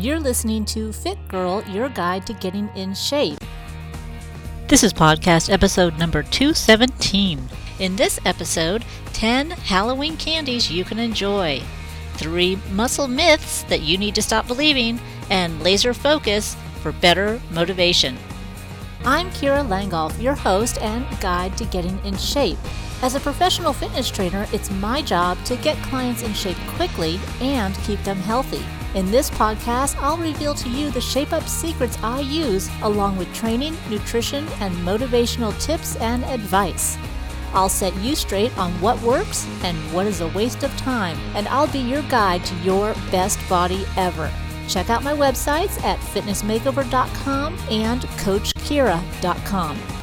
You're listening to Fit Girl, your guide to getting in shape. This is podcast episode number 217. In this episode, 10 Halloween candies you can enjoy, 3 muscle myths that you need to stop believing, and laser focus for better motivation. I'm Kira Langolf, your host and guide to getting in shape. As a professional fitness trainer, it's my job to get clients in shape quickly and keep them healthy. In this podcast, I'll reveal to you the shape up secrets I use, along with training, nutrition, and motivational tips and advice. I'll set you straight on what works and what is a waste of time, and I'll be your guide to your best body ever. Check out my websites at fitnessmakeover.com and coachkira.com.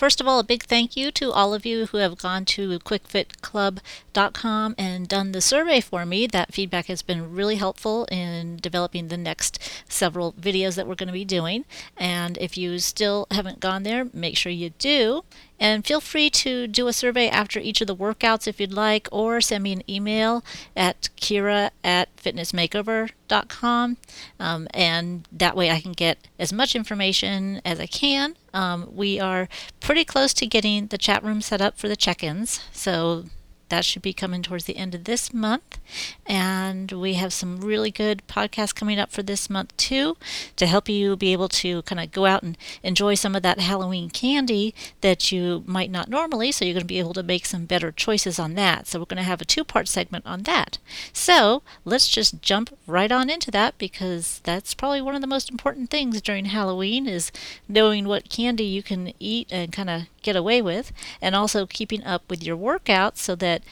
First of all, a big thank you to all of you who have gone to quickfitclub.com and done the survey for me. That feedback has been really helpful in developing the next several videos that we're going to be doing. And if you still haven't gone there, make sure you do. And feel free to do a survey after each of the workouts if you'd like, or send me an email at kira at fitnessmakeover.com. Um, and that way I can get as much information as I can. Um, we are pretty close to getting the chat room set up for the check ins. So that should be coming towards the end of this month. And we have some really good podcasts coming up for this month too to help you be able to kind of go out and enjoy some of that Halloween candy that you might not normally. So you're going to be able to make some better choices on that. So we're going to have a two part segment on that. So let's just jump right on into that because that's probably one of the most important things during Halloween is knowing what candy you can eat and kind of get away with, and also keeping up with your workouts so that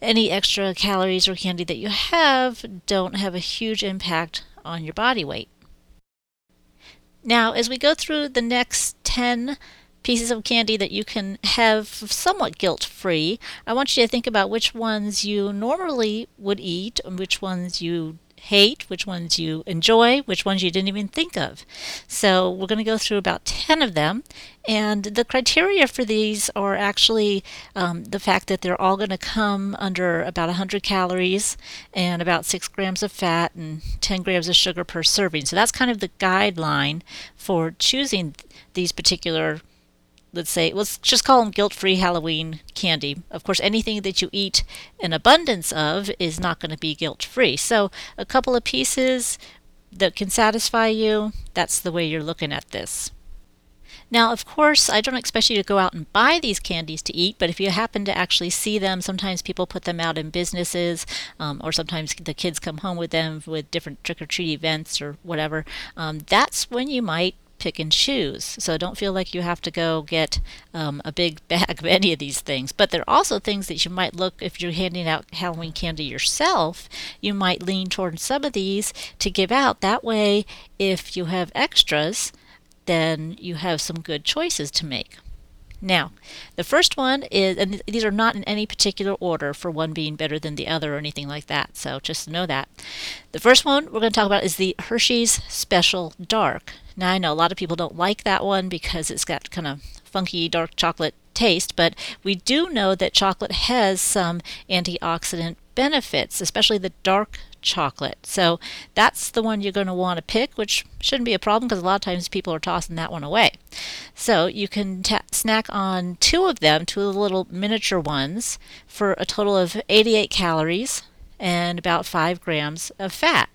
any extra calories or candy that you have don't have a huge impact on your body weight. Now, as we go through the next 10 pieces of candy that you can have somewhat guilt free, I want you to think about which ones you normally would eat and which ones you hate, which ones you enjoy, which ones you didn't even think of. So we're going to go through about 10 of them. And the criteria for these are actually um, the fact that they're all going to come under about 100 calories and about 6 grams of fat and 10 grams of sugar per serving. So that's kind of the guideline for choosing these particular let's say, let's just call them guilt free Halloween candy. Of course, anything that you eat an abundance of is not going to be guilt free. So, a couple of pieces that can satisfy you, that's the way you're looking at this. Now, of course, I don't expect you to go out and buy these candies to eat, but if you happen to actually see them, sometimes people put them out in businesses, um, or sometimes the kids come home with them with different trick or treat events or whatever. Um, that's when you might pick and choose. So don't feel like you have to go get um, a big bag of any of these things. But there are also things that you might look, if you're handing out Halloween candy yourself, you might lean towards some of these to give out. That way, if you have extras, then you have some good choices to make. Now, the first one is, and these are not in any particular order for one being better than the other or anything like that, so just know that. The first one we're going to talk about is the Hershey's Special Dark. Now, I know a lot of people don't like that one because it's got kind of funky dark chocolate taste, but we do know that chocolate has some antioxidant benefits, especially the dark chocolate. So that's the one you're going to want to pick, which shouldn't be a problem because a lot of times people are tossing that one away. So you can snack on two of them, two of the little miniature ones, for a total of 88 calories and about 5 grams of fat.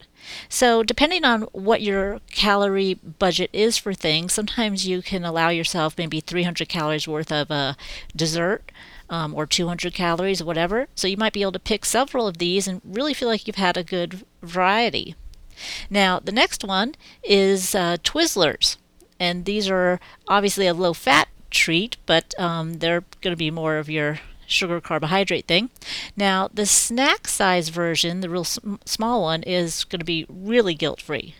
So, depending on what your calorie budget is for things, sometimes you can allow yourself maybe 300 calories worth of a uh, dessert um, or 200 calories, whatever. So, you might be able to pick several of these and really feel like you've had a good variety. Now, the next one is uh, Twizzlers, and these are obviously a low fat treat, but um, they're going to be more of your sugar carbohydrate thing. Now, the snack size version, the real sm- small one, is going to be really guilt free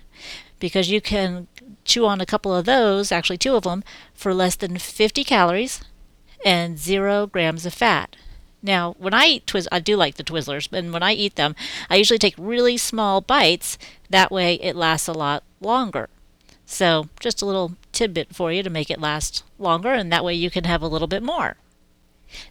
because you can chew on a couple of those, actually two of them, for less than 50 calories and zero grams of fat. Now, when I eat Twizzlers, I do like the Twizzlers, and when I eat them, I usually take really small bites. That way, it lasts a lot longer. So, just a little tidbit for you to make it last longer, and that way you can have a little bit more.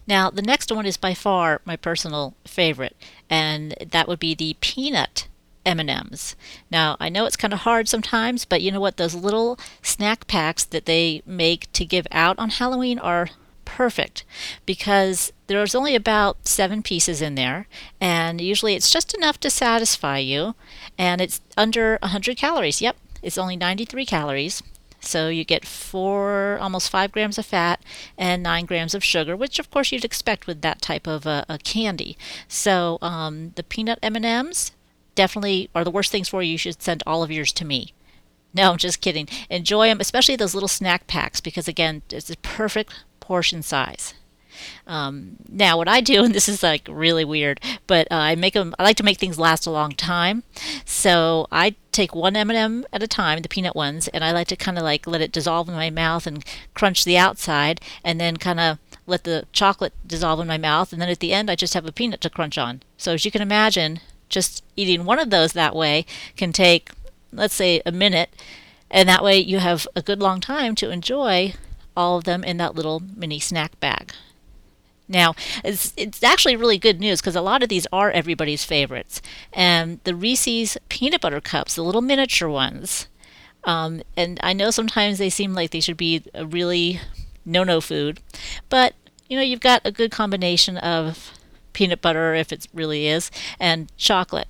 Now, the next one is by far my personal favorite, and that would be the peanut M&Ms. Now, I know it's kind of hard sometimes, but you know what? Those little snack packs that they make to give out on Halloween are perfect because there's only about seven pieces in there, and usually it's just enough to satisfy you, and it's under 100 calories. Yep, it's only 93 calories. So you get four, almost five grams of fat and nine grams of sugar, which of course you'd expect with that type of a, a candy. So um, the peanut M&Ms definitely are the worst things for you. You should send all of yours to me. No, I'm just kidding. Enjoy them, especially those little snack packs, because again, it's a perfect portion size. Um, now, what I do, and this is like really weird, but uh, I make them. I like to make things last a long time, so I take one M&M at a time, the peanut ones, and I like to kind of like let it dissolve in my mouth and crunch the outside, and then kind of let the chocolate dissolve in my mouth, and then at the end I just have a peanut to crunch on. So as you can imagine, just eating one of those that way can take, let's say, a minute, and that way you have a good long time to enjoy all of them in that little mini snack bag. Now, it's, it's actually really good news because a lot of these are everybody's favorites. And the Reese's peanut butter cups, the little miniature ones, um, and I know sometimes they seem like they should be a really no no food, but you know, you've got a good combination of peanut butter, if it really is, and chocolate.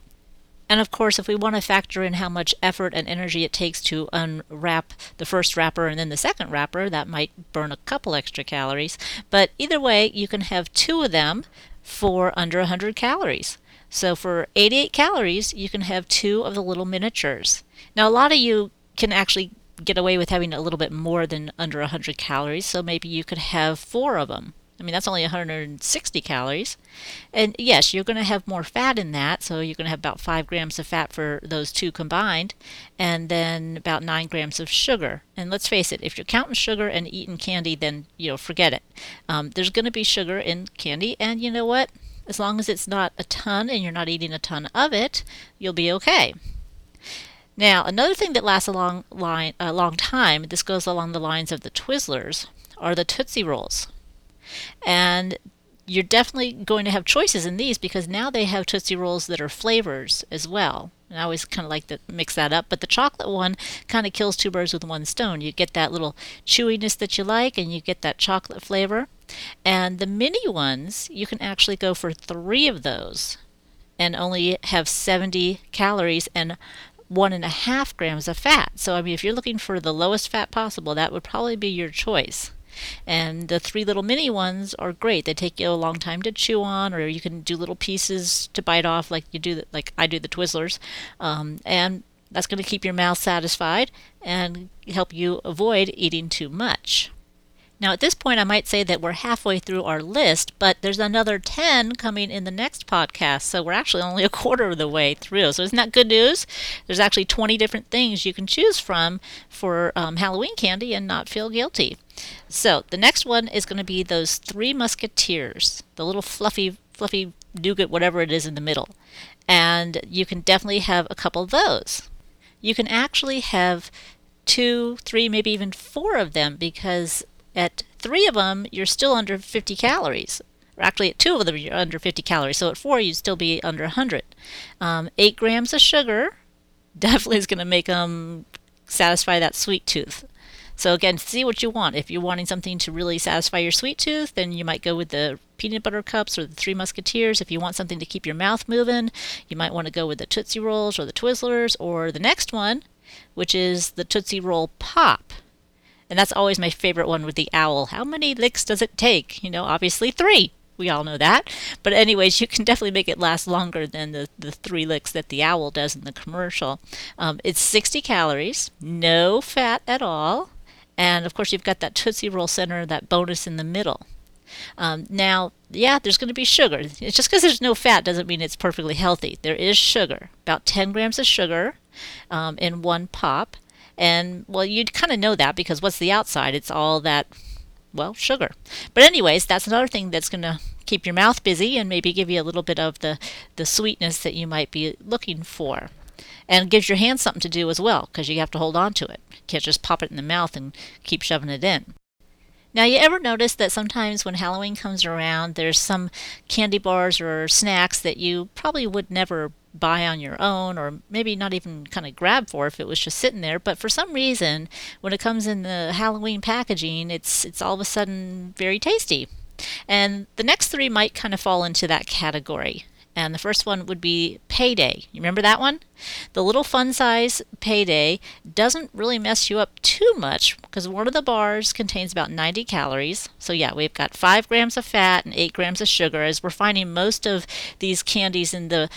And of course, if we want to factor in how much effort and energy it takes to unwrap the first wrapper and then the second wrapper, that might burn a couple extra calories. But either way, you can have two of them for under 100 calories. So for 88 calories, you can have two of the little miniatures. Now, a lot of you can actually get away with having a little bit more than under 100 calories, so maybe you could have four of them. I mean, that's only 160 calories. And yes, you're going to have more fat in that. So you're going to have about 5 grams of fat for those two combined, and then about 9 grams of sugar. And let's face it, if you're counting sugar and eating candy, then, you know, forget it. Um, there's going to be sugar in candy. And you know what? As long as it's not a ton and you're not eating a ton of it, you'll be okay. Now, another thing that lasts a long, line, a long time, this goes along the lines of the Twizzlers, are the Tootsie Rolls. And you're definitely going to have choices in these because now they have Tootsie Rolls that are flavors as well. And I always kind of like to mix that up. But the chocolate one kind of kills two birds with one stone. You get that little chewiness that you like, and you get that chocolate flavor. And the mini ones, you can actually go for three of those and only have 70 calories and one and a half grams of fat. So, I mean, if you're looking for the lowest fat possible, that would probably be your choice. And the three little mini ones are great. They take you a long time to chew on, or you can do little pieces to bite off, like you do, the, like I do the Twizzlers. Um, and that's going to keep your mouth satisfied and help you avoid eating too much. Now, at this point, I might say that we're halfway through our list, but there's another 10 coming in the next podcast. So we're actually only a quarter of the way through. So isn't that good news? There's actually 20 different things you can choose from for um, Halloween candy and not feel guilty. So the next one is going to be those three musketeers, the little fluffy, fluffy nougat, whatever it is in the middle. And you can definitely have a couple of those. You can actually have two, three, maybe even four of them because at three of them, you're still under 50 calories. Or Actually, at two of them, you're under 50 calories. So at four, you'd still be under 100. Um, eight grams of sugar definitely is going to make them satisfy that sweet tooth. So again, see what you want. If you're wanting something to really satisfy your sweet tooth, then you might go with the peanut butter cups or the Three Musketeers. If you want something to keep your mouth moving, you might want to go with the Tootsie Rolls or the Twizzlers or the next one, which is the Tootsie Roll Pop. And that's always my favorite one with the owl. How many licks does it take? You know, obviously three. We all know that. But, anyways, you can definitely make it last longer than the, the three licks that the owl does in the commercial. Um, it's 60 calories, no fat at all. And of course, you've got that Tootsie Roll center, that bonus in the middle. Um, now, yeah, there's going to be sugar. It's just because there's no fat doesn't mean it's perfectly healthy. There is sugar, about 10 grams of sugar um, in one pop. And well, you'd kind of know that because what's the outside? It's all that, well, sugar. But, anyways, that's another thing that's going to keep your mouth busy and maybe give you a little bit of the, the sweetness that you might be looking for. And gives your hands something to do as well because you have to hold on to it. You can't just pop it in the mouth and keep shoving it in. Now, you ever notice that sometimes when Halloween comes around, there's some candy bars or snacks that you probably would never buy on your own or maybe not even kind of grab for if it was just sitting there but for some reason when it comes in the Halloween packaging it's it's all of a sudden very tasty and the next three might kind of fall into that category and the first one would be Payday. You remember that one? The little fun size Payday doesn't really mess you up too much because one of the bars contains about 90 calories. So, yeah, we've got 5 grams of fat and 8 grams of sugar, as we're finding most of these candies in the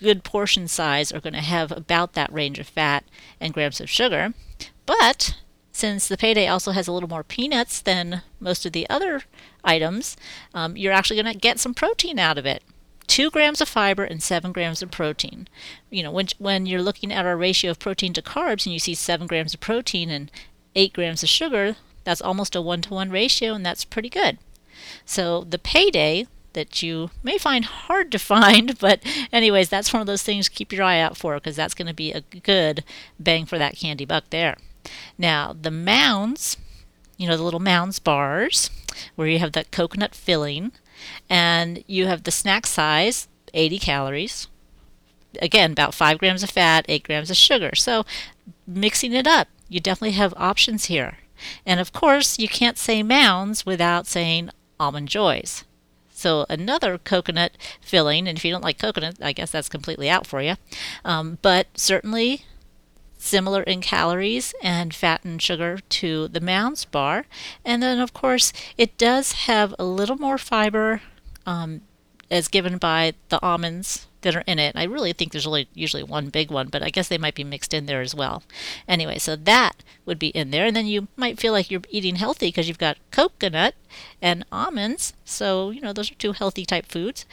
good portion size are going to have about that range of fat and grams of sugar. But since the payday also has a little more peanuts than most of the other items, um, you're actually going to get some protein out of it two grams of fiber and seven grams of protein. You know, when, when you're looking at our ratio of protein to carbs and you see seven grams of protein and eight grams of sugar, that's almost a one to one ratio, and that's pretty good. So the payday that you may find hard to find, but anyways, that's one of those things keep your eye out for because that's going to be a good bang for that candy buck there. Now, the mounds, you know, the little mounds bars where you have that coconut filling, and you have the snack size, 80 calories. Again, about 5 grams of fat, 8 grams of sugar. So, mixing it up, you definitely have options here. And of course, you can't say mounds without saying almond joys. So another coconut filling, and if you don't like coconut, I guess that's completely out for you. Um, but certainly similar in calories and fat and sugar to the Mounds bar. And then, of course, it does have a little more fiber um, as given by the almonds that are in it. I really think there's only usually one big one, but I guess they might be mixed in there as well. Anyway, so that would be in there. And then you might feel like you're eating healthy because you've got coconut and almonds. So, you know, those are two healthy type foods.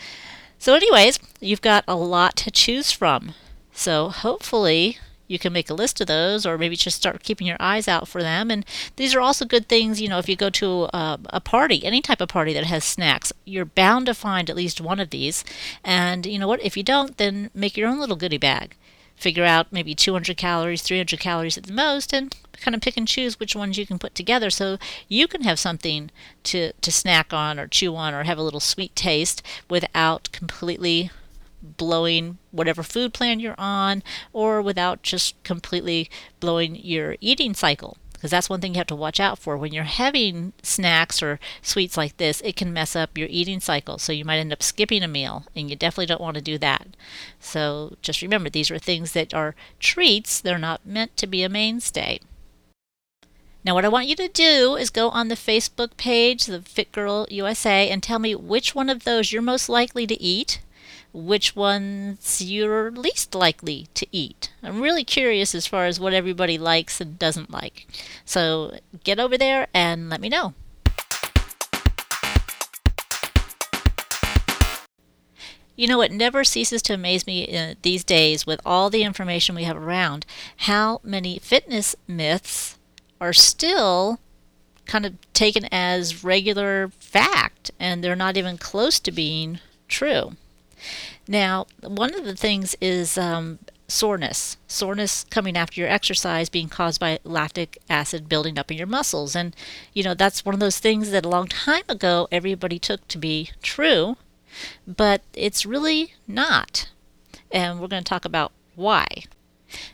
So, anyways, you've got a lot to choose from. So, hopefully, you can make a list of those or maybe just start keeping your eyes out for them. And these are also good things you know if you go to a, a, party any type of party that has snacks you're bound to find at least one of these. And you know what if you don't then make your own little goodie bag. Figure out maybe 200 calories 300 calories at the most and kind of pick and choose which ones you can put together so you can have something to, to snack on or chew on or have a little sweet taste without completely blowing whatever food plan you're on or without just completely blowing your eating cycle. Because that's one thing you have to watch out for. When you're having snacks or sweets like this it can mess up your eating cycle. So you might end up skipping a meal and you definitely don't want to do that. So just remember these are things that are treats. They're not meant to be a mainstay. Now, what I want you to do is go on the Facebook page, the Fit Girl USA, and tell me which one of those you're most likely to eat which ones you're least likely to eat. I'm really curious as far as what everybody likes and doesn't like. So get over there and let me know. You know, it never ceases to amaze me uh, these days with all the information we have around how many fitness myths are still kind of taken as regular fact and they're not even close to being true. Now, one of the things is um, soreness. Soreness coming after your exercise being caused by lactic acid building up in your muscles. And, you know, that's one of those things that a long time ago everybody took to be true, but it's really not. And we're going to talk about why.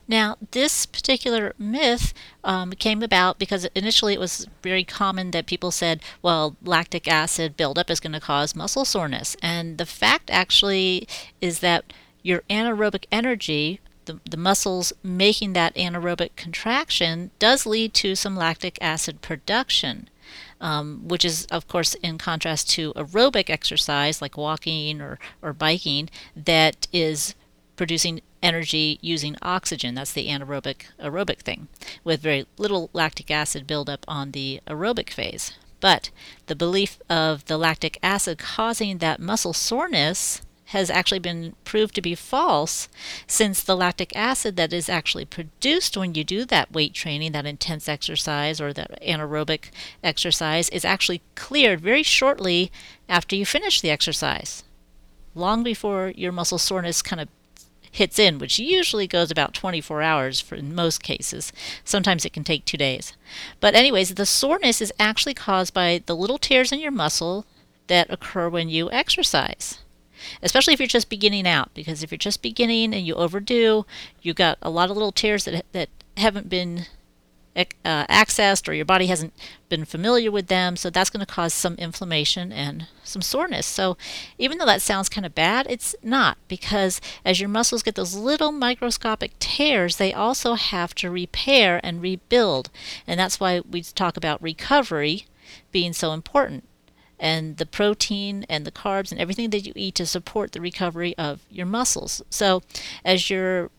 Now, this particular myth um, came about because initially it was very common that people said, well, lactic acid buildup is going to cause muscle soreness. And the fact actually is that your anaerobic energy, the, the muscles making that anaerobic contraction, does lead to some lactic acid production. Um, which is, of course, in contrast to aerobic exercise like walking or, or biking, that is producing energy using oxygen. That's the anaerobic aerobic thing, with very little lactic acid buildup on the aerobic phase. But the belief of the lactic acid causing that muscle soreness has actually been proved to be false since the lactic acid that is actually produced when you do that weight training, that intense exercise or that anaerobic exercise, is actually cleared very shortly after you finish the exercise. Long before your muscle soreness kind of hits in, which usually goes about 24 hours for in most cases. Sometimes it can take two days. But, anyways, the soreness is actually caused by the little tears in your muscle that occur when you exercise. Especially if you're just beginning out, because if you're just beginning and you overdo, you've got a lot of little tears that, that haven't been uh, accessed or your body hasn't been familiar with them. So that's going to cause some inflammation and some soreness. So even though that sounds kind of bad, it's not because as your muscles get those little microscopic tears, they also have to repair and rebuild. And that's why we talk about recovery being so important. And the protein and the carbs and everything that you eat to support the recovery of your muscles. So, as you're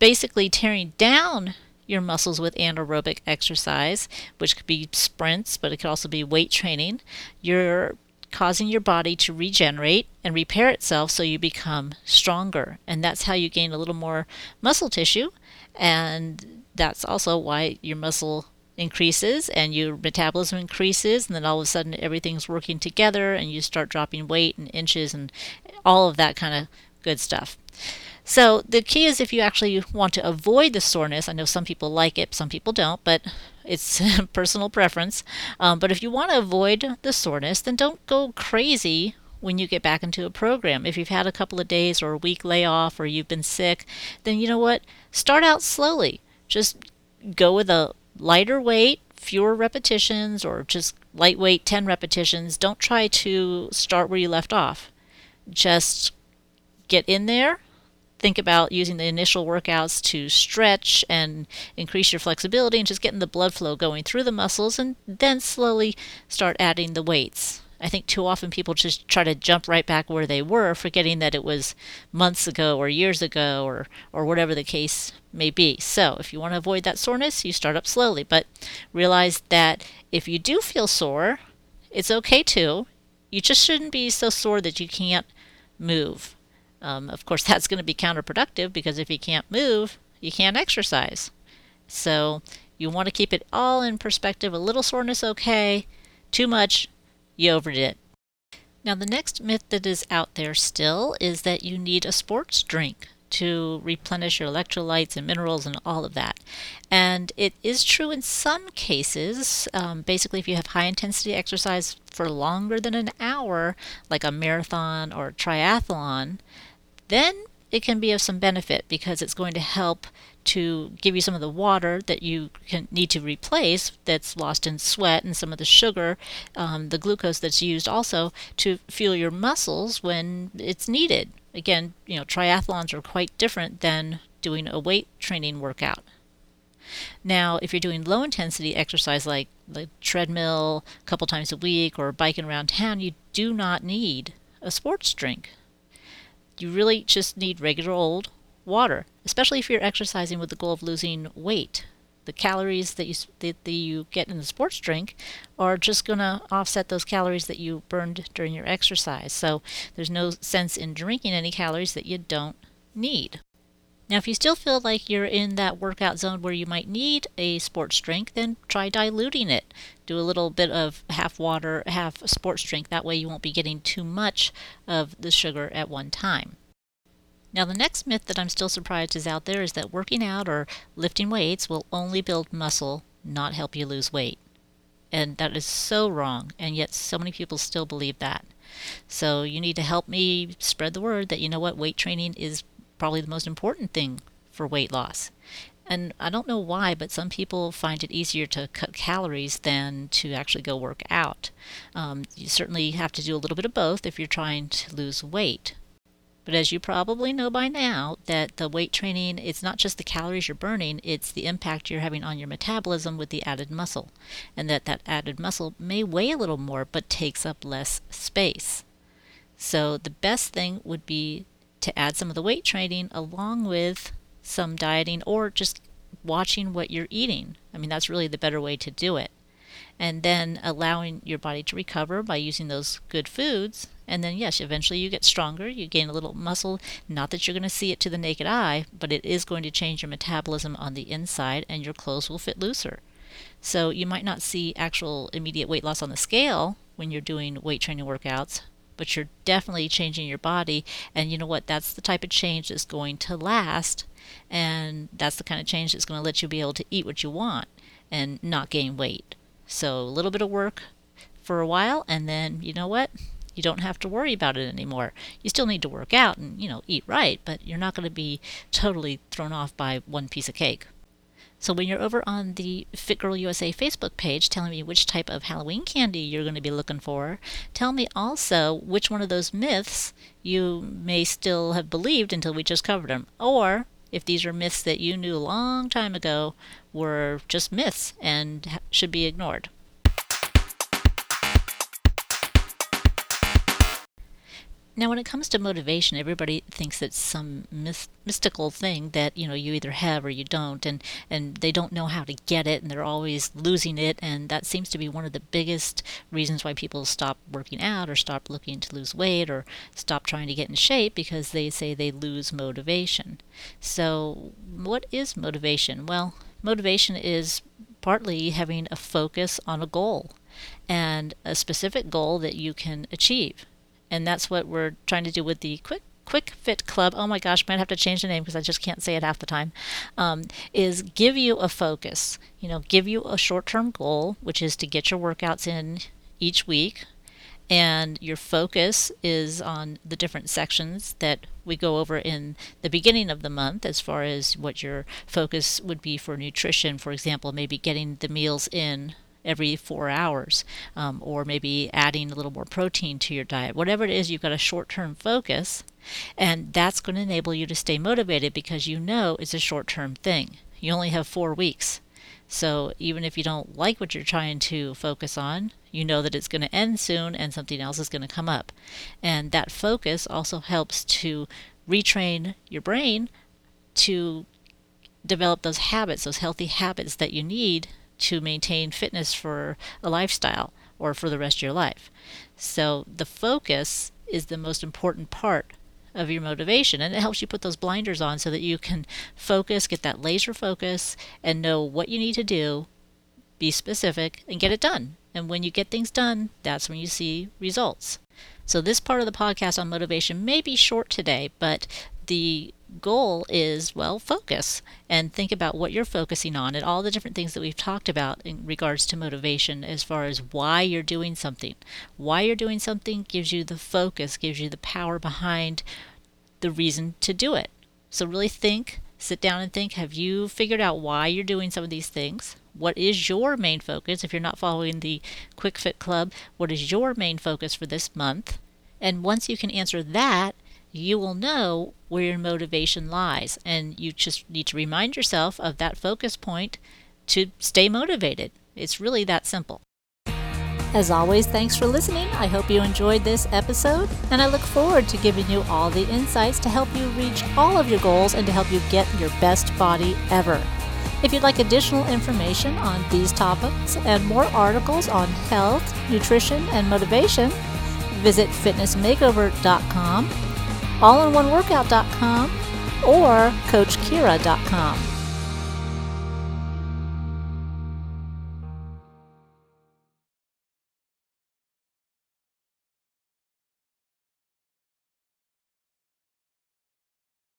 basically tearing down your muscles with anaerobic exercise, which could be sprints, but it could also be weight training. You're causing your body to regenerate and repair itself so you become stronger. And that's how you gain a little more muscle tissue. And that's also why your muscle increases and your metabolism increases. And then all of a sudden everything's working together and you start dropping weight and inches and all of that kind of good stuff. So the key is if you actually want to avoid the soreness, I know some people like it, some people don't, but it's personal preference. Um, but if you want to avoid the soreness, then don't go crazy when you get back into a program. If you've had a couple of days or a week layoff or you've been sick, then you know what? Start out slowly. Just go with a lighter weight, fewer repetitions, or just lightweight 10 repetitions. Don't try to start where you left off. Just get in there think about using the initial workouts to stretch and increase your flexibility and just getting the blood flow going through the muscles and then slowly start adding the weights. I think too often people just try to jump right back where they were, forgetting that it was months ago or years ago or, or whatever the case may be. So, if you want to avoid that soreness, you start up slowly. But realize that if you do feel sore, it's okay too. You just shouldn't be so sore that you can't move. Um, of course, that's going to be counterproductive because if you can't move, you can't exercise. So you want to keep it all in perspective. A little soreness, okay. Too much, you overdid it. Now, the next myth that is out there still is that you need a sports drink to replenish your electrolytes and minerals and all of that. And it is true in some cases. Um, basically, if you have high intensity exercise for longer than an hour, like a marathon or triathlon, then it can be of some benefit because it's going to help to give you some of the water that you need to replace that's lost in sweat and some of the sugar, um, the glucose that's used also to fuel your muscles when it's needed. Again, you know, triathlons are quite different than doing a weight training workout. Now, if you're doing low intensity exercise like the treadmill a couple times a week or biking around town, you do not need a sports drink. You really just need regular old water, especially if you're exercising with the goal of losing weight. The calories that you that you get in the sports drink are just going to offset those calories that you burned during your exercise. So there's no sense in drinking any calories that you don't need. Now, if you still feel like you're in that workout zone where you might need a sports drink, then try diluting it. Do a little bit of half water, half sports drink. That way, you won't be getting too much of the sugar at one time. Now, the next myth that I'm still surprised is out there is that working out or lifting weights will only build muscle, not help you lose weight. And that is so wrong, and yet so many people still believe that. So, you need to help me spread the word that you know what, weight training is probably the most important thing for weight loss. And I don't know why, but some people find it easier to cut calories than to actually go work out. Um, you certainly have to do a little bit of both if you're trying to lose weight. But as you probably know by now, that the weight training, it's not just the calories you're burning, it's the impact you're having on your metabolism with the added muscle. And that that added muscle may weigh a little more, but takes up less space. So the best thing would be to add some of the weight training along with some dieting or just watching what you're eating. I mean, that's really the better way to do it. And then allowing your body to recover by using those good foods. And then, yes, eventually you get stronger, you gain a little muscle. Not that you're going to see it to the naked eye, but it is going to change your metabolism on the inside and your clothes will fit looser. So you might not see actual immediate weight loss on the scale when you're doing weight training workouts, but you're definitely changing your body. And you know what? That's the type of change that's going to last. And that's the kind of change that's going to let you be able to eat what you want and not gain weight. So a little bit of work for a while, and then you know what? You don't have to worry about it anymore. You still need to work out and, you know, eat right, but you're not going to be totally thrown off by one piece of cake. So when you're over on the Fit Girl USA Facebook page telling me which type of Halloween candy you're going to be looking for, tell me also which one of those myths you may still have believed until we just covered them. Or if these are myths that you knew a long time ago were just myths and should be ignored. Now, when it comes to motivation, everybody thinks it's some myth- mystical thing that you know you either have or you don't, and and they don't know how to get it, and they're always losing it, and that seems to be one of the biggest reasons why people stop working out or stop looking to lose weight or stop trying to get in shape because they say they lose motivation. So, what is motivation? Well, motivation is partly having a focus on a goal and a specific goal that you can achieve and that's what we're trying to do with the quick quick fit club. Oh my gosh might have to change the name because i just can't say it half the time. Um, is give you a focus you know give you a short-term goal which is to get your workouts in each week. And your focus is on the different sections that we go over in the beginning of the month as far as what your focus would be for nutrition for example maybe getting the meals in every four hours, um, or maybe adding a little more protein to your diet. Whatever it is, you've got a short term focus, and that's going to enable you to stay motivated because you know it's a short term thing. You only have four weeks. So even if you don't like what you're trying to focus on, you know that it's going to end soon and something else is going to come up. And that focus also helps to retrain your brain to develop those habits, those healthy habits that you need to maintain fitness for a lifestyle or for the rest of your life. So the focus is the most important part of your motivation and it helps you put those blinders on so that you can focus, get that laser focus and know what you need to do, be specific and get it done. And when you get things done, that's when you see results. So this part of the podcast on motivation may be short today, but the goal is, well, focus and think about what you're focusing on and all the different things that we've talked about in regards to motivation as far as why you're doing something. Why you're doing something gives you the focus, gives you the power behind the reason to do it. So really think, sit down and think have you figured out why you're doing some of these things? What is your main focus? If you're not following the Quick Fit Club, what is your main focus for this month? And once you can answer that, you will know where your motivation lies. And you just need to remind yourself of that focus point to stay motivated. It's really that simple. As always, thanks for listening. I hope you enjoyed this episode, and I look forward to giving you all the insights to help you reach all of your goals and to help you get your best body ever. If you'd like additional information on these topics and more articles on health, nutrition, and motivation, visit fitnessmakeover.com allinOneWorkout.com or CoachKira.com.